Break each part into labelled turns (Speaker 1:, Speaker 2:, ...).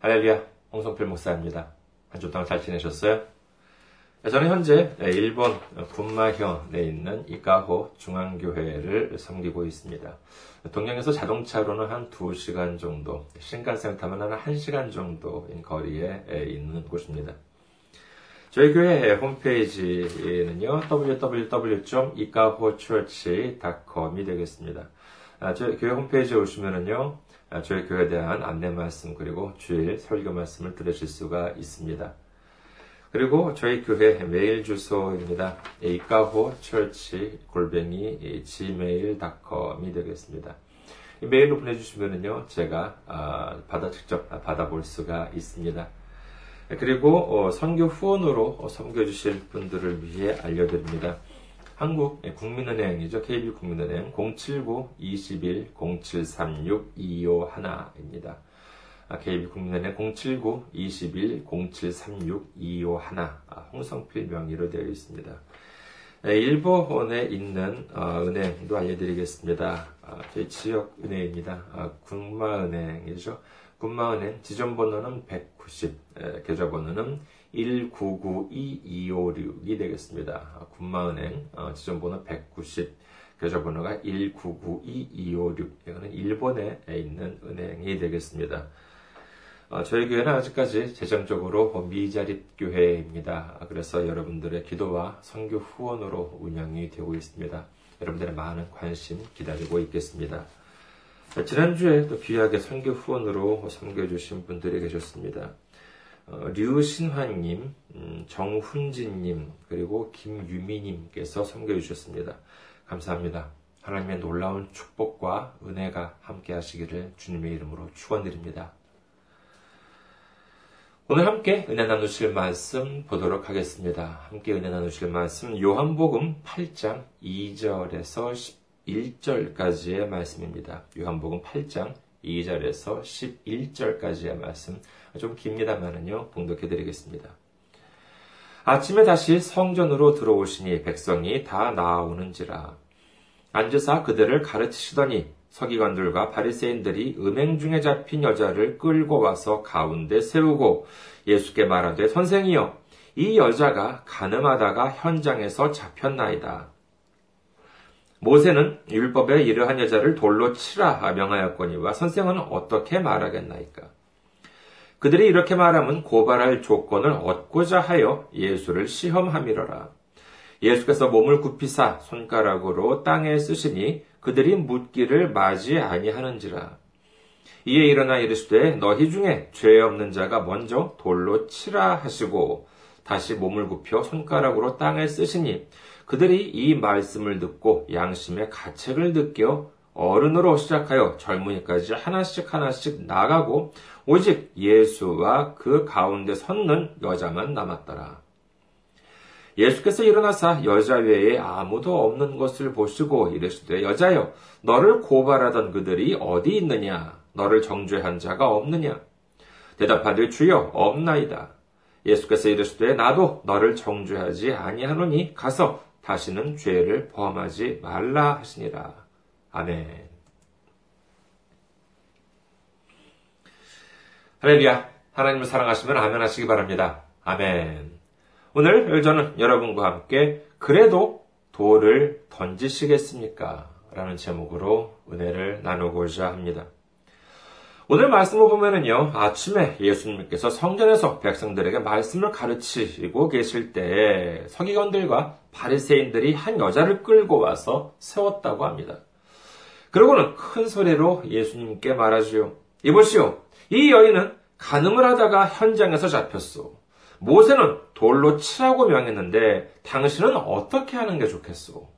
Speaker 1: 할렐루야, 홍성필 목사입니다. 한 주 동안 잘 지내셨어요? 저는 현재 일본 군마현에 있는 이카호 중앙교회를 섬기고 있습니다. 동경에서 자동차로는 한 2시간 정도, 신간생 타면 한 1시간 정도인 거리에 있는 곳입니다. 저희 교회 홈페이지는요, www.ikahochurch.com이 되겠습니다. 저희 교회 홈페이지에 오시면은요, 저희 교회에 대한 안내 말씀 그리고 주일 설교 말씀을 들으실 수가 있습니다. 그리고 저희 교회 메일 주소입니다. 이카호 철치 골뱅이 gmail.com이 되겠습니다. 메일로 보내주시면은요, 제가 받아 직접 받아볼 수가 있습니다. 그리고 선교 후원으로 섬겨주실 분들을 위해 알려드립니다. 한국 국민은행이죠. KB국민은행 079-21-0736-251입니다. KB국민은행 079-21-0736-251 홍성필 명의로 되어 있습니다. 일본에 있는 은행도 알려드리겠습니다. 저희 지역 은행입니다. 군마은행이죠. 군마은행 지점번호는 190, 계좌번호는 1992256이 되겠습니다. 군마은행 지점번호 190, 계좌번호가 1992256. 이거는 일본에 있는 은행이 되겠습니다. 저희 교회는 아직까지 재정적으로 미자립 교회입니다. 그래서 여러분들의 기도와 선교 후원으로 운영이 되고 있습니다. 여러분들의 많은 관심 기다리고 있겠습니다. 지난주에 또 귀하게 선교 후원으로 섬겨주신 분들이 계셨습니다. 류신환님, 음, 정훈진님, 그리고 김유미님께서 섬겨주셨습니다. 감사합니다. 하나님의 놀라운 축복과 은혜가 함께 하시기를 주님의 이름으로 축원드립니다. 오늘 함께 은혜 나누실 말씀 보도록 하겠습니다. 함께 은혜 나누실 말씀 요한복음 8장 2절에서 11절까지의 말씀입니다. 요한복음 8장 2절에서 11절까지의 말씀 좀 깁니다만은요 봉독해 드리겠습니다. 아침에 다시 성전으로 들어오시니 백성이 다 나아오는지라 앉으사 그들을 가르치시더니 서기관들과 바리새인들이 음행 중에 잡힌 여자를 끌고 와서 가운데 세우고 예수께 말하되 선생이여 이 여자가 가늠하다가 현장에서 잡혔나이다. 모세는 율법에 이러한 여자를 돌로 치라 명하였거니와 선생은 어떻게 말하겠나이까? 그들이 이렇게 말하면 고발할 조건을 얻고자 하여 예수를 시험함이러라. 예수께서 몸을 굽히사 손가락으로 땅에 쓰시니 그들이 묻기를 맞이 아니하는지라. 이에 일어나 이르시되 너희 중에 죄 없는 자가 먼저 돌로 치라 하시고 다시 몸을 굽혀 손가락으로 땅에 쓰시니 그들이 이 말씀을 듣고 양심의 가책을 느껴 어른으로 시작하여 젊은이까지 하나씩 하나씩 나가고 오직 예수와 그 가운데 섰는 여자만 남았더라. 예수께서 일어나사 여자 외에 아무도 없는 것을 보시고 이르시되 여자여 너를 고발하던 그들이 어디 있느냐? 너를 정죄한 자가 없느냐? 대답하되 주여 없나이다. 예수께서 이르시되 나도 너를 정죄하지 아니하노니 가서 다시는 죄를 범하지 말라 하시니라 아멘 할렐루야 하나님을 사랑하시면 아멘 하시기 바랍니다 아멘 오늘 저는 여러분과 함께 그래도 돌을 던지시겠습니까? 라는 제목으로 은혜를 나누고자 합니다. 오늘 말씀을 보면은요, 아침에 예수님께서 성전에서 백성들에게 말씀을 가르치고 계실 때 서기관들과 바리새인들이 한 여자를 끌고 와서 세웠다고 합니다. 그러고는 큰 소리로 예수님께 말하지요. 이보시오, 이 여인은 간음을 하다가 현장에서 잡혔소. 모세는 돌로 치라고 명했는데 당신은 어떻게 하는 게 좋겠소?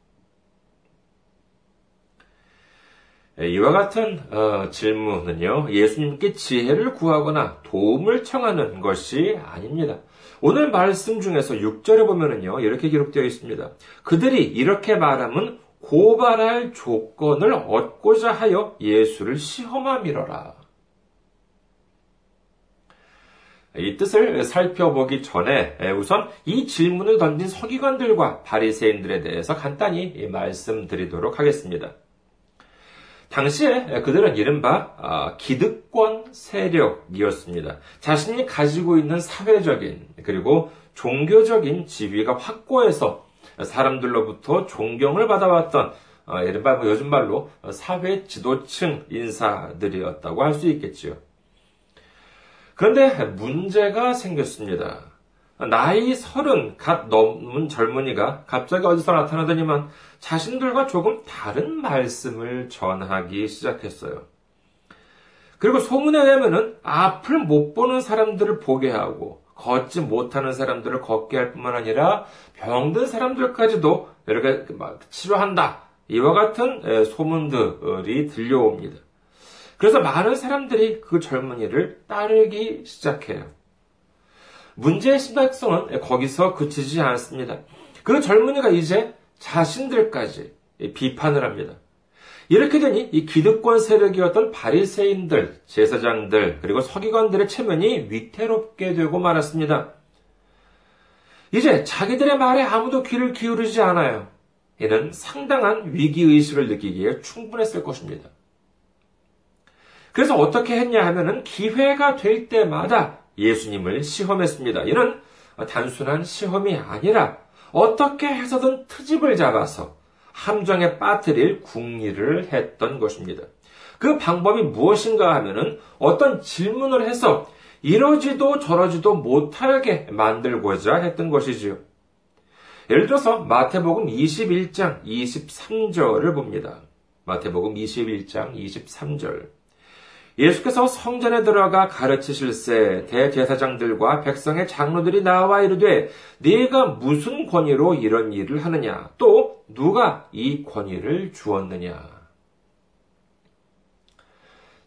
Speaker 1: 예, 이와 같은 어, 질문은요 예수님께 지혜를 구하거나 도움을 청하는 것이 아닙니다. 오늘 말씀 중에서 6절에 보면은요 이렇게 기록되어 있습니다. 그들이 이렇게 말하면 고발할 조건을 얻고자 하여 예수를 시험함이러라. 이 뜻을 살펴보기 전에 우선 이 질문을 던진 서기관들과 바리새인들에 대해서 간단히 말씀드리도록 하겠습니다. 당시에 그들은 이른바 아, 기득권 세력이었습니다. 자신이 가지고 있는 사회적인 그리고 종교적인 지위가 확고해서 사람들로부터 존경을 받아왔던 아, 이른바 뭐 요즘 말로 사회 지도층 인사들이었다고 할 수 있겠지요. 그런데 문제가 생겼습니다. 나이 서른 갓 넘은 젊은이가 갑자기 어디서 나타나더니만 자신들과 조금 다른 말씀을 전하기 시작했어요. 그리고 소문에 의하면은 앞을 못 보는 사람들을 보게 하고 걷지 못하는 사람들을 걷게 할 뿐만 아니라 병든 사람들까지도 이렇게 치료한다. 이와 같은 소문들이 들려옵니다. 그래서 많은 사람들이 그 젊은이를 따르기 시작해요. 문제의 심각성은 거기서 그치지 않습니다. 그 젊은이가 이제 자신들까지 비판을 합니다. 이렇게 되니 이 기득권 세력이었던 바리새인들, 제사장들, 그리고 서기관들의 체면이 위태롭게 되고 말았습니다. 이제 자기들의 말에 아무도 귀를 기울이지 않아요. 이는 상당한 위기의식을 느끼기에 충분했을 것입니다. 그래서 어떻게 했냐 하면은 기회가 될 때마다 예수님을 시험했습니다. 이는 단순한 시험이 아니라 어떻게 해서든 트집을 잡아서 함정에 빠뜨릴 궁리를 했던 것입니다. 그 방법이 무엇인가 하면은 어떤 질문을 해서 이러지도 저러지도 못하게 만들고자 했던 것이지요. 예를 들어서 마태복음 21장 23절을 봅니다. 마태복음 21장 23절. 예수께서 성전에 들어가 가르치실세 대제사장들과 백성의 장로들이 나와 이르되 네가 무슨 권위로 이런 일을 하느냐 또 누가 이 권위를 주었느냐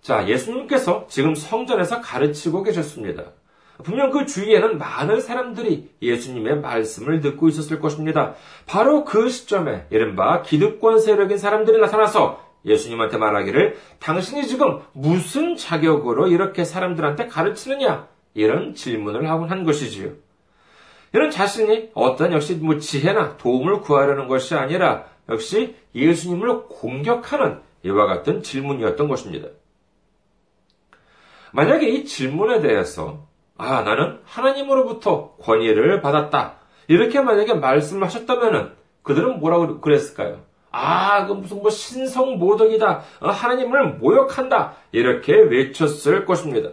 Speaker 1: 자 예수님께서 지금 성전에서 가르치고 계셨습니다. 분명 그 주위에는 많은 사람들이 예수님의 말씀을 듣고 있었을 것입니다. 바로 그 시점에 이른바 기득권 세력인 사람들이 나타나서 예수님한테 말하기를 당신이 지금 무슨 자격으로 이렇게 사람들한테 가르치느냐? 이런 질문을 하곤 한 것이지요. 이런 자신이 어떤 역시 뭐 지혜나 도움을 구하려는 것이 아니라 역시 예수님을 공격하는 이와 같은 질문이었던 것입니다. 만약에 이 질문에 대해서 아, 나는 하나님으로부터 권위를 받았다. 이렇게 만약에 말씀하셨다면 그들은 뭐라고 그랬을까요? 아, 그 무슨 뭐 신성 모독이다. 어, 하나님을 모욕한다. 이렇게 외쳤을 것입니다.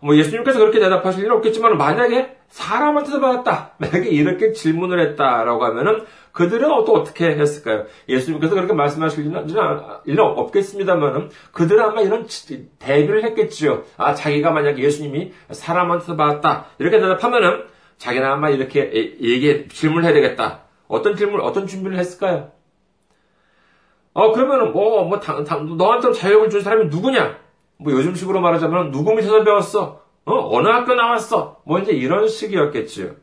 Speaker 1: 뭐 예수님께서 그렇게 대답하실 일은 없겠지만 만약에 사람한테서 받았다. 만약에 이렇게 질문을 했다라고 하면은 그들은 또 어떻게 했을까요? 예수님께서 그렇게 말씀하실 일은, 일은 없겠습니다만은 그들은 아마 이런 대비를 했겠지요. 아, 자기가 만약에 예수님이 사람한테서 받았다. 이렇게 대답하면은 자기는 아마 이렇게 얘기, 질문을 해야 되겠다. 어떤 질문, 어떤 준비를 했을까요? 어, 그러면은 뭐, 뭐, 당, 당, 너한테 자격을 준 사람이 누구냐? 뭐 요즘식으로 말하자면 누구 밑에서 배웠어? 어, 어느 학교 나왔어? 뭐 이제 이런 식이었겠지요.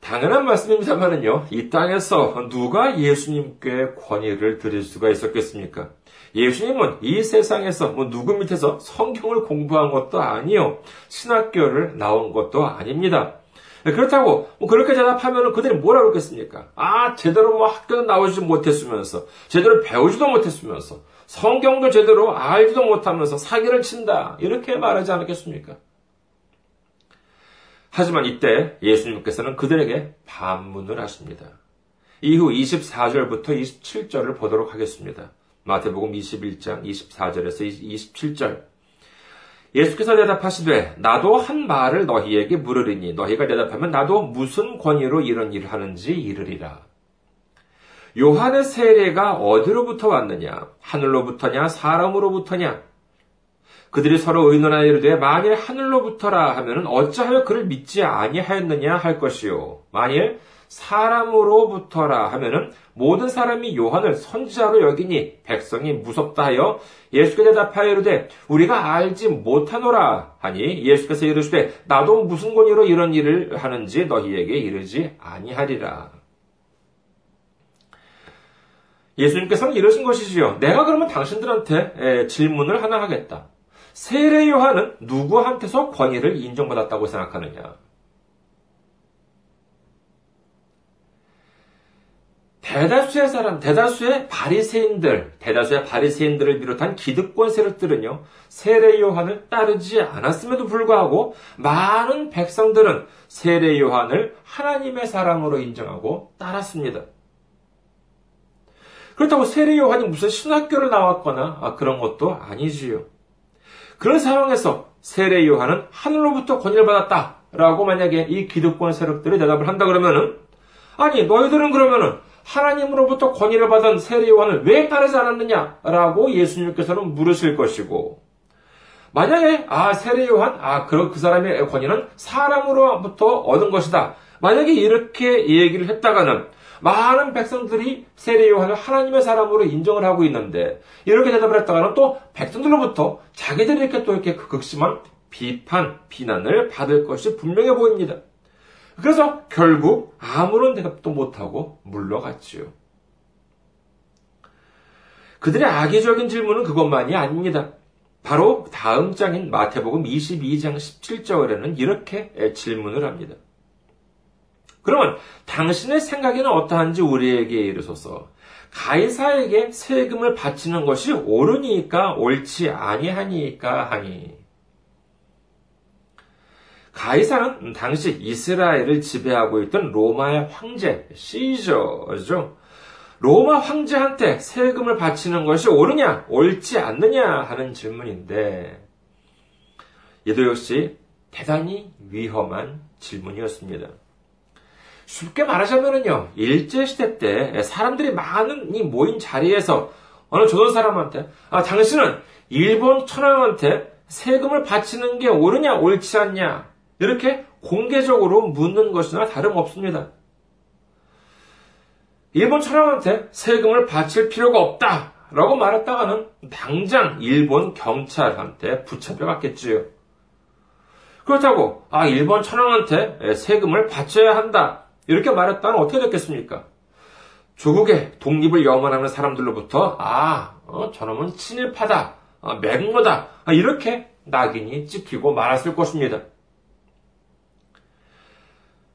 Speaker 1: 당연한 말씀입니다만은요, 이 땅에서 누가 예수님께 권위를 드릴 수가 있었겠습니까? 예수님은 이 세상에서 뭐 누구 밑에서 성경을 공부한 것도 아니요, 신학교를 나온 것도 아닙니다. 네, 그렇다고 뭐 그렇게 대답하면 그들이 뭐라 그러겠습니까? 아 제대로 뭐 학교도 나오지 못했으면서 제대로 배우지도 못했으면서 성경도 제대로 알지도 못하면서 사기를 친다 이렇게 말하지 않았겠습니까? 하지만 이때 예수님께서는 그들에게 반문을 하십니다. 이후 24절부터 27절을 보도록 하겠습니다. 마태복음 21장 24절에서 27절. 예수께서 대답하시되 나도 한 말을 너희에게 물으리니 너희가 대답하면 나도 무슨 권위로 이런 일을 하는지 이르리라. 요한의 세례가 어디로부터 왔느냐? 하늘로부터냐? 사람으로부터냐? 그들이 서로 의논하여 이르되 만일 하늘로부터라 하면은 어찌하여 그를 믿지 아니하였느냐 할 것이요. 만일 사람으로부터라 하면은 모든 사람이 요한을 선지자로 여기니 백성이 무섭다 하여 예수께 대답하여 이르되 우리가 알지 못하노라 하니 예수께서 이르시되 나도 무슨 권위로 이런 일을 하는지 너희에게 이르지 아니하리라. 예수님께서는 이러신 것이지요. 내가 그러면 당신들한테 질문을 하나 하겠다. 세례 요한은 누구한테서 권위를 인정받았다고 생각하느냐? 대다수의 사람, 대다수의 바리새인들, 대다수의 바리새인들을 비롯한 기득권 세력들은요, 세례 요한을 따르지 않았음에도 불구하고 많은 백성들은 세례 요한을 하나님의 사람으로 인정하고 따랐습니다. 그렇다고 세례 요한이 무슨 신학교를 나왔거나 아, 그런 것도 아니지요. 그런 상황에서 세례 요한은 하늘로부터 권위를 받았다라고 만약에 이 기득권 세력들이 대답을 한다 그러면은 아니 너희들은 그러면은 하나님으로부터 권위를 받은 세례 요한을 왜 따르지 않았느냐라고 예수님께서는 물으실 것이고 만약에 아 세례 요한 아 그 그 사람의 권위는 사람으로부터 얻은 것이다. 만약에 이렇게 얘기를 했다가는 많은 백성들이 세례 요한을 하나님의 사람으로 인정을 하고 있는데 이렇게 대답을 했다가는 또 백성들로부터 자기들이 이렇게 또 이렇게 그 극심한 비판, 비난을 받을 것이 분명해 보입니다. 그래서 결국 아무런 대답도 못하고 물러갔지요. 그들의 악의적인 질문은 그것만이 아닙니다. 바로 다음 장인 마태복음 22장 17절에는 이렇게 질문을 합니다. 그러면 당신의 생각에는 어떠한지 우리에게 이르소서. 가이사에게 세금을 바치는 것이 옳으니까 옳지 아니하니까 하니. 가이사는 당시 이스라엘을 지배하고 있던 로마의 황제 시저죠. 로마 황제한테 세금을 바치는 것이 옳으냐, 옳지 않느냐 하는 질문인데, 이도 역시 대단히 위험한 질문이었습니다. 쉽게 말하자면요, 일제시대 때 사람들이 많이 모인 자리에서 어느 조선 사람한테, 아, 당신은 일본 천황한테 세금을 바치는 게 옳으냐, 옳지 않냐, 이렇게 공개적으로 묻는 것이나 다름없습니다. 일본 천황한테 세금을 바칠 필요가 없다! 라고 말했다가는 당장 일본 경찰한테 붙잡혀갔겠지요. 그렇다고, 아, 일본 천황한테 세금을 바쳐야 한다. 이렇게 말했다면 어떻게 됐겠습니까? 조국의 독립을 염원하는 사람들로부터 아, 어, 저놈은 친일파다, 아, 맹모다 아, 이렇게 낙인이 찍히고 말았을 것입니다.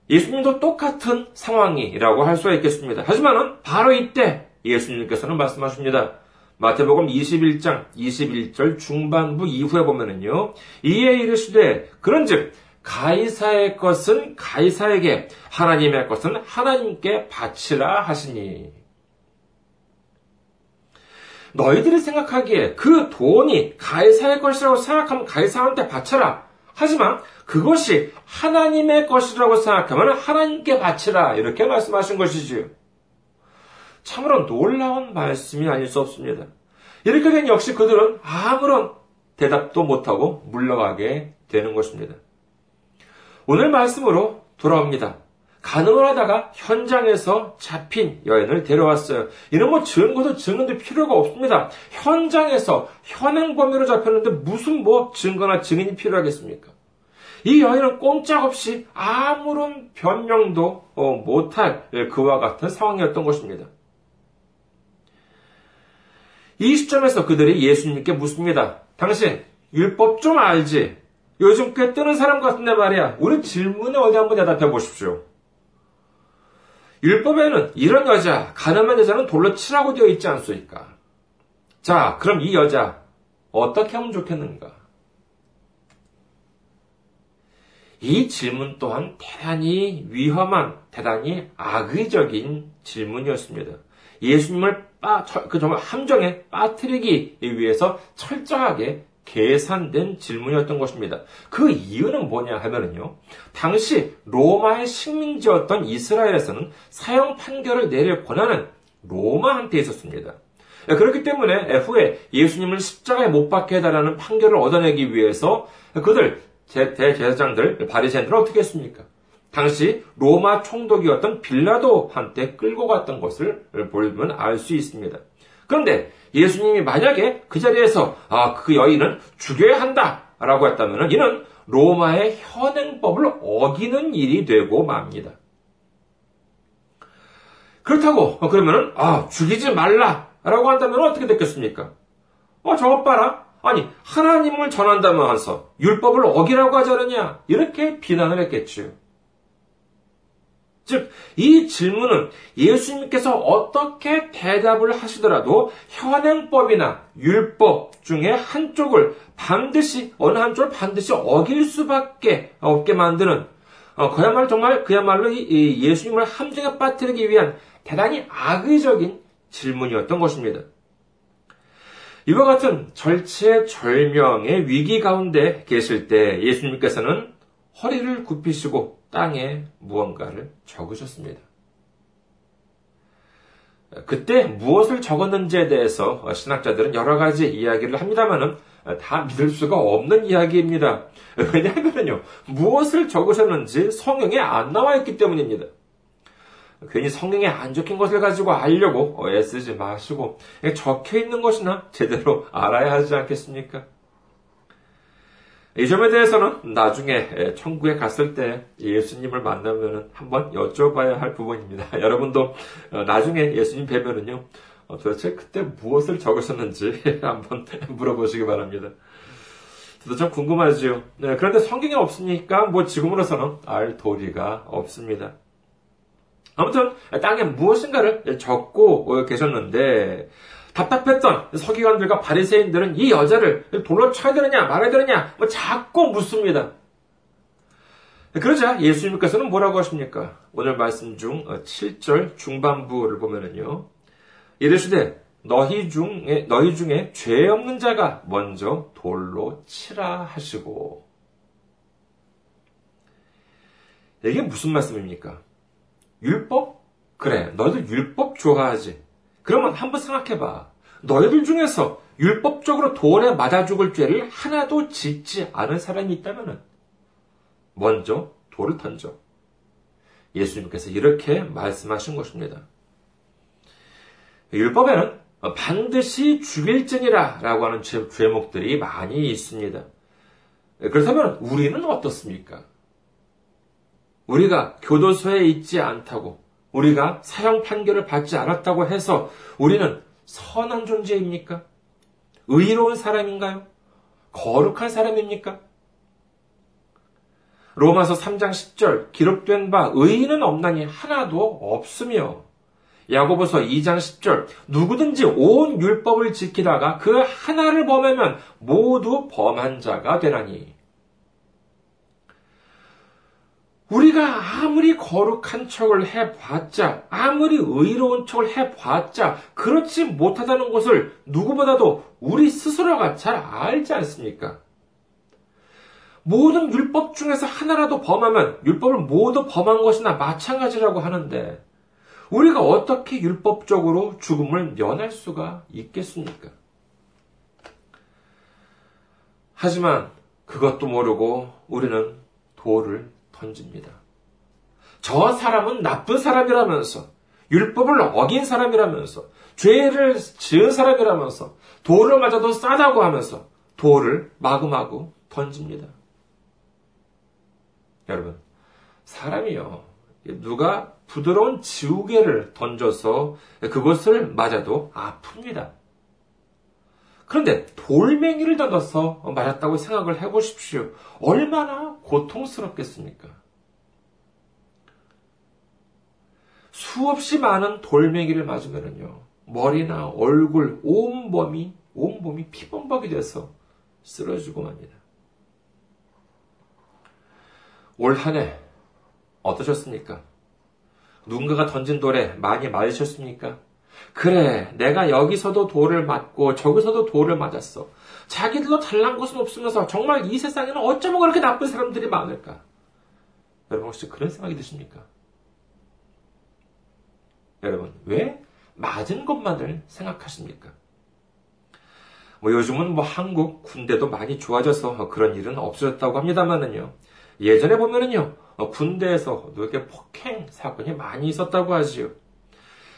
Speaker 1: 예수님도 똑같은 상황이라고 할 수가 있겠습니다. 하지만 바로 이때 예수님께서는 말씀하십니다. 마태복음 21장 21절 중반부 이후에 보면은요. 이에 이르시되 그런즉 가이사의 것은 가이사에게, 하나님의 것은 하나님께 바치라 하시니. 너희들이 생각하기에 그 돈이 가이사의 것이라고 생각하면 가이사한테 바쳐라. 하지만 그것이 하나님의 것이라고 생각하면 하나님께 바치라. 이렇게 말씀하신 것이지요. 참으로 놀라운 말씀이 아닐 수 없습니다. 이렇게 된 역시 그들은 아무런 대답도 못하고 물러가게 되는 것입니다. 오늘 말씀으로 돌아옵니다. 가능을 하다가 현장에서 잡힌 여인을 데려왔어요. 이런 뭐 증거도 증언도 필요가 없습니다. 현장에서 현행 범위로 잡혔는데 무슨 뭐 증거나 증인이 필요하겠습니까? 이 여인은 꼼짝없이 아무런 변명도 어, 못할 그와 같은 상황이었던 것입니다. 이 시점에서 그들이 예수님께 묻습니다. 당신 율법 좀 알지? 요즘 꽤 뜨는 사람 같은데 말이야. 우리 질문에 어디 한번 대답해 보십시오. 율법에는 이런 여자, 가늠한 여자는 돌로 치라고 되어 있지 않습니까? 자, 그럼 이 여자 어떻게 하면 좋겠는가? 이 질문 또한 대단히 위험한, 대단히 악의적인 질문이었습니다. 예수님을 빠, 그 정말 함정에 빠뜨리기 위해서 철저하게 계산된 질문이었던 것입니다. 그 이유는 뭐냐 하면요. 당시 로마의 식민지였던 이스라엘에서는 사형 판결을 내릴 권한은 로마한테 있었습니다. 그렇기 때문에 후에 예수님을 십자가에 못 박게 해달라는 판결을 얻어내기 위해서 그들 대제사장들 바리새인들은 어떻게 했습니까? 당시 로마 총독이었던 빌라도한테 끌고 갔던 것을 보면 알 수 있습니다. 그런데 예수님이 만약에 그 자리에서 아, 그 여인은 죽여야 한다라고 했다면 이는 로마의 현행법을 어기는 일이 되고 맙니다. 그렇다고 그러면은 아, 죽이지 말라라고 한다면 어떻게 됐겠습니까? 어, 저것 봐라. 아니, 하나님을 전한다면서 율법을 어기라고 하지 않느냐? 이렇게 비난을 했겠지요. 즉, 이 질문은 예수님께서 어떻게 대답을 하시더라도 현행법이나 율법 중에 한쪽을 반드시, 어느 한쪽을 반드시 어길 수밖에 없게 만드는, 어, 그야말로 정말, 그야말로 이, 예수님을 함정에 빠뜨리기 위한 대단히 악의적인 질문이었던 것입니다. 이와 같은 절체절명의 위기 가운데 계실 때 예수님께서는 허리를 굽히시고 땅에 무언가를 적으셨습니다. 그때 무엇을 적었는지에 대해서 신학자들은 여러 가지 이야기를 합니다만은 다 믿을 수가 없는 이야기입니다. 왜냐하면요, 무엇을 적으셨는지 성경에 안 나와 있기 때문입니다. 괜히 성경에 안 적힌 것을 가지고 알려고 애쓰지 마시고 적혀 있는 것이나 제대로 알아야 하지 않겠습니까? 이 점에 대해서는 나중에 천국에 갔을 때 예수님을 만나면 한번 여쭤봐야 할 부분입니다. 여러분도 어, 나중에 예수님 뵈면은요, 어, 도대체 그때 무엇을 적으셨는지 한번 물어보시기 바랍니다. 저도 참 궁금하지요. 네, 그런데 성경에 없으니까 뭐 지금으로서는 알 도리가 없습니다. 아무튼 땅에 무엇인가를 적고 계셨는데 답답했던 서기관들과 바리새인들은 이 여자를 돌로 쳐야 되느냐 말아야 되느냐 뭐 자꾸 묻습니다. 그러자 예수님께서는 뭐라고 하십니까? 오늘 말씀 중 7절 어, 중반부를 보면은요. 이르시되 너희 중에 너희 중에 죄 없는 자가 먼저 돌로 치라 하시고 이게 무슨 말씀입니까? 율법? 그래, 너희들 율법 좋아하지. 그러면 한번 생각해봐. 너희들 중에서 율법적으로 돌에 맞아 죽을 죄를 하나도 짓지 않은 사람이 있다면 먼저 돌을 던져. 예수님께서 이렇게 말씀하신 것입니다. 율법에는 반드시 죽일죄니라 라고 하는 죄목들이 많이 있습니다. 그렇다면 우리는 어떻습니까? 우리가 교도소에 있지 않다고 우리가 사형 판결을 받지 않았다고 해서 우리는 선한 존재입니까? 의로운 사람인가요? 거룩한 사람입니까? 로마서 3장 10절 기록된 바 의인은 없나니 하나도 없으며 야고보서 2장 10절 누구든지 온 율법을 지키다가 그 하나를 범하면 모두 범한 자가 되나니 우리가 아무리 거룩한 척을 해봤자, 아무리 의로운 척을 해봤자, 그렇지 못하다는 것을 누구보다도 우리 스스로가 잘 알지 않습니까? 모든 율법 중에서 하나라도 범하면 율법을 모두 범한 것이나 마찬가지라고 하는데, 우리가 어떻게 율법적으로 죽음을 면할 수가 있겠습니까? 하지만 그것도 모르고 우리는 돌을 던집니다. 저 사람은 나쁜 사람이라면서, 율법을 어긴 사람이라면서, 죄를 지은 사람이라면서, 돌을 맞아도 싸다고 하면서, 돌을 마구마구 던집니다. 여러분, 사람이요. 누가 부드러운 지우개를 던져서 그것을 맞아도 아픕니다. 그런데 돌멩이를 던져서 맞았다고 생각을 해보십시오. 얼마나 고통스럽겠습니까? 수없이 많은 돌멩이를 맞으면요. 머리나 얼굴, 온몸이, 온몸이 피범벅이 돼서 쓰러지고 맙니다. 올 한 해 어떠셨습니까? 누군가가 던진 돌에 많이 맞으셨습니까? 그래, 내가 여기서도 돌을 맞고 저기서도 돌을 맞았어. 자기들도 잘난 것은 없으면서 정말 이 세상에는 어쩌면 그렇게 나쁜 사람들이 많을까? 여러분 혹시 그런 생각이 드십니까? 여러분, 왜 맞은 것만을 생각하십니까? 뭐 요즘은 뭐 한국 군대도 많이 좋아져서 그런 일은 없어졌다고 합니다만은요. 예전에 보면은요, 군대에서 이렇게 폭행 사건이 많이 있었다고 하지요.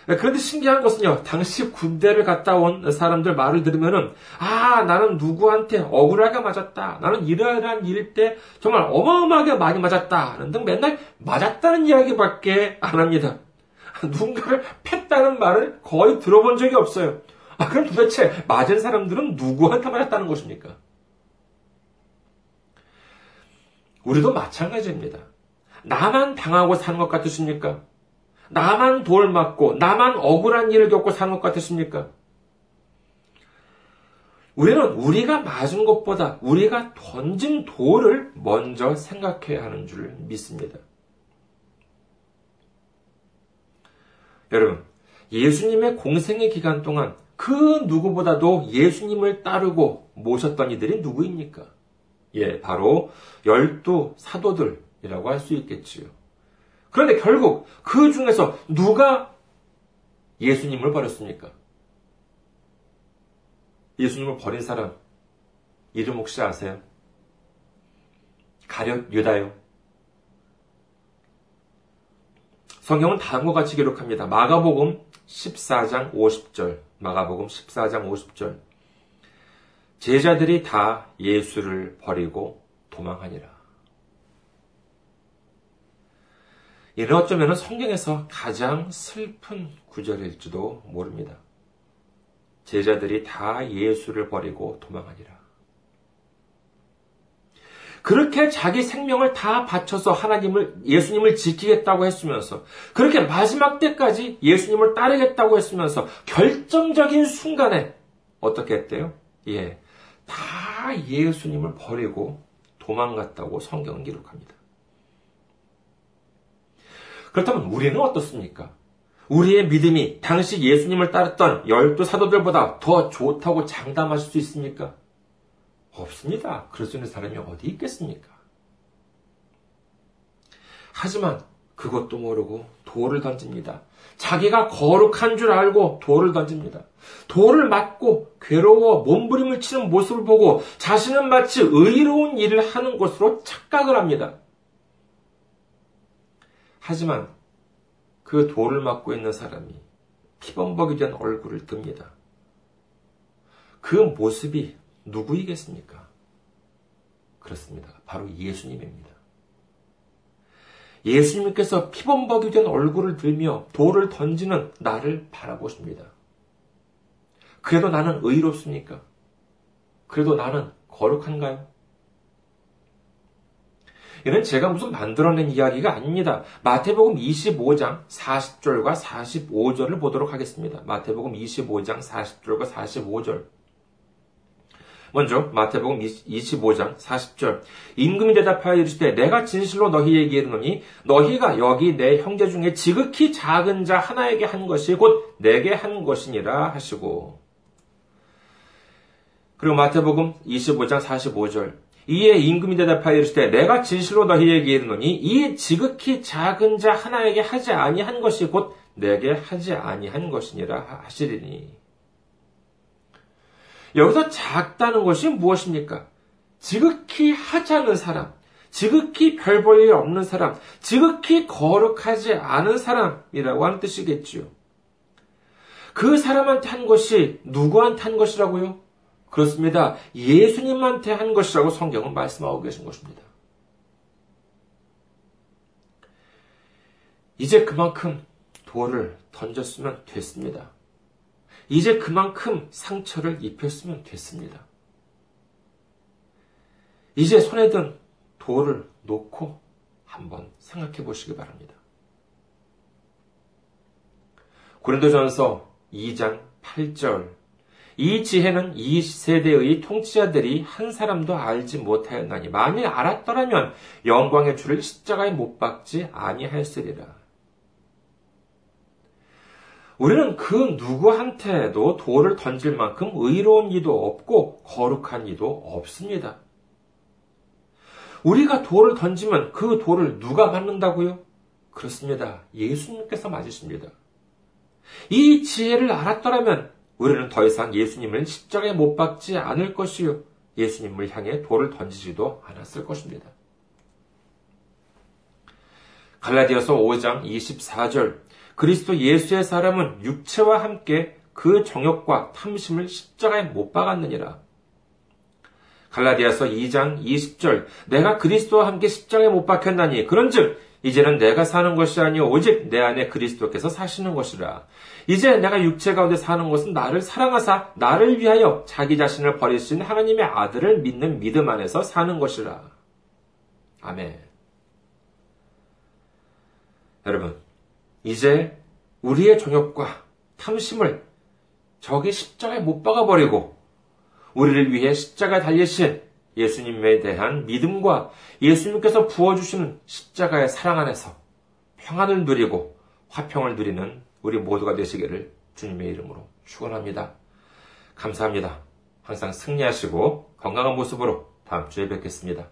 Speaker 1: 네, 그런데 신기한 것은요, 당시 군대를 갔다 온 사람들 말을 들으면은, 아, 나는 누구한테 억울하게 맞았다. 나는 이러이러한 일 때 정말 어마어마하게 많이 맞았다. 등 맨날 맞았다는 이야기밖에 안 합니다. 누군가를 팼다는 말을 거의 들어본 적이 없어요. 아, 그럼 도대체 맞은 사람들은 누구한테 맞았다는 것입니까? 우리도 마찬가지입니다. 나만 당하고 사는 것 같으십니까? 나만 돌 맞고 나만 억울한 일을 겪고 사는 것 같으십니까? 우리는 우리가 맞은 것보다 우리가 던진 돌을 먼저 생각해야 하는 줄 믿습니다. 여러분, 예수님의 공생의 기간 동안 그 누구보다도 예수님을 따르고 모셨던 이들이 누구입니까? 예, 바로 열두 사도들이라고 할 수 있겠지요. 그런데 결국 그 중에서 누가 예수님을 버렸습니까? 예수님을 버린 사람 이름 혹시 아세요? 가룟 유다요. 성경은 다음과 같이 기록합니다. 마가복음 14장 50절. 마가복음 14장 50절. 제자들이 다 예수를 버리고 도망하니라. 이는 어쩌면 성경에서 가장 슬픈 구절일지도 모릅니다. 제자들이 다 예수를 버리고 도망하니라. 그렇게 자기 생명을 다 바쳐서 하나님을, 예수님을 지키겠다고 했으면서, 그렇게 마지막 때까지 예수님을 따르겠다고 했으면서, 결정적인 순간에, 어떻게 했대요? 예. 다 예수님을 버리고 도망갔다고 성경은 기록합니다. 그렇다면 우리는 어떻습니까? 우리의 믿음이 당시 예수님을 따랐던 열두 사도들보다 더 좋다고 장담하실 수 있습니까? 없습니다. 그럴 수 있는 사람이 어디 있겠습니까? 하지만 그것도 모르고 돌을 던집니다. 자기가 거룩한 줄 알고 돌을 던집니다. 돌을 맞고 괴로워 몸부림을 치는 모습을 보고 자신은 마치 의로운 일을 하는 것으로 착각을 합니다. 하지만 그 돌을 맞고 있는 사람이 피범벅이 된 얼굴을 듭니다. 그 모습이 누구이겠습니까? 그렇습니다. 바로 예수님입니다. 예수님께서 피범벅이 된 얼굴을 들며 돌을 던지는 나를 바라보십니다. 그래도 나는 의롭습니까? 그래도 나는 거룩한가요? 이는 제가 무슨 만들어낸 이야기가 아닙니다. 마태복음 25장 40절과 45절을 보도록 하겠습니다. 마태복음 25장 40절과 45절. 먼저 마태복음 25장 40절 임금이 대답하여 이르시되 내가 진실로 너희에게 이르노니 너희가 여기 내 형제 중에 지극히 작은 자 하나에게 한 것이 곧 내게 한 것이니라 하시고 그리고 마태복음 25장 45절 이에 임금이 대답하여 이르시되 내가 진실로 너희에게 이르노니 이 지극히 작은 자 하나에게 하지 아니한 것이 곧 내게 하지 아니한 것이니라 하시리니 여기서 작다는 것이 무엇입니까? 지극히 하지 않은 사람, 지극히 별 볼 일 없는 사람, 지극히 거룩하지 않은 사람이라고 하는 뜻이겠지요. 그 사람한테 한 것이 누구한테 한 것이라고요? 그렇습니다. 예수님한테 한 것이라고 성경은 말씀하고 계신 것입니다. 이제 그만큼 돌을 던졌으면 됐습니다. 이제 그만큼 상처를 입혔으면 됐습니다. 이제 손에 든 돌을 놓고 한번 생각해 보시기 바랍니다. 고린도전서 2장 8절 이 지혜는 이 세대의 통치자들이 한 사람도 알지 못하였나니 만일 알았더라면 영광의 주를 십자가에 못 박지 아니하였으리라. 우리는 그 누구한테도 돌을 던질 만큼 의로운 이도 없고 거룩한 이도 없습니다. 우리가 돌을 던지면 그 돌을 누가 맞는다고요? 그렇습니다. 예수님께서 맞으십니다. 이 지혜를 알았더라면 우리는 더 이상 예수님을 십자가에 못 박지 않을 것이요. 예수님을 향해 돌을 던지지도 않았을 것입니다. 갈라디아서 5장 24절 그리스도 예수의 사람은 육체와 함께 그 정욕과 탐심을 십자가에 못 박았느니라. 갈라디아서 2장 20절 내가 그리스도와 함께 십자가에 못 박혔나니 그런즉 이제는 내가 사는 것이 아니요 오직 내 안에 그리스도께서 사시는 것이라. 이제 내가 육체 가운데 사는 것은 나를 사랑하사 나를 위하여 자기 자신을 버리신 하나님의 아들을 믿는 믿음 안에서 사는 것이라. 아멘. 여러분, 이제 우리의 정욕과 탐심을 저기 십자가에 못 박아버리고 우리를 위해 십자가에 달리신 예수님에 대한 믿음과 예수님께서 부어주시는 십자가의 사랑 안에서 평안을 누리고 화평을 누리는 우리 모두가 되시기를 주님의 이름으로 축원합니다. 감사합니다. 항상 승리하시고 건강한 모습으로 다음 주에 뵙겠습니다.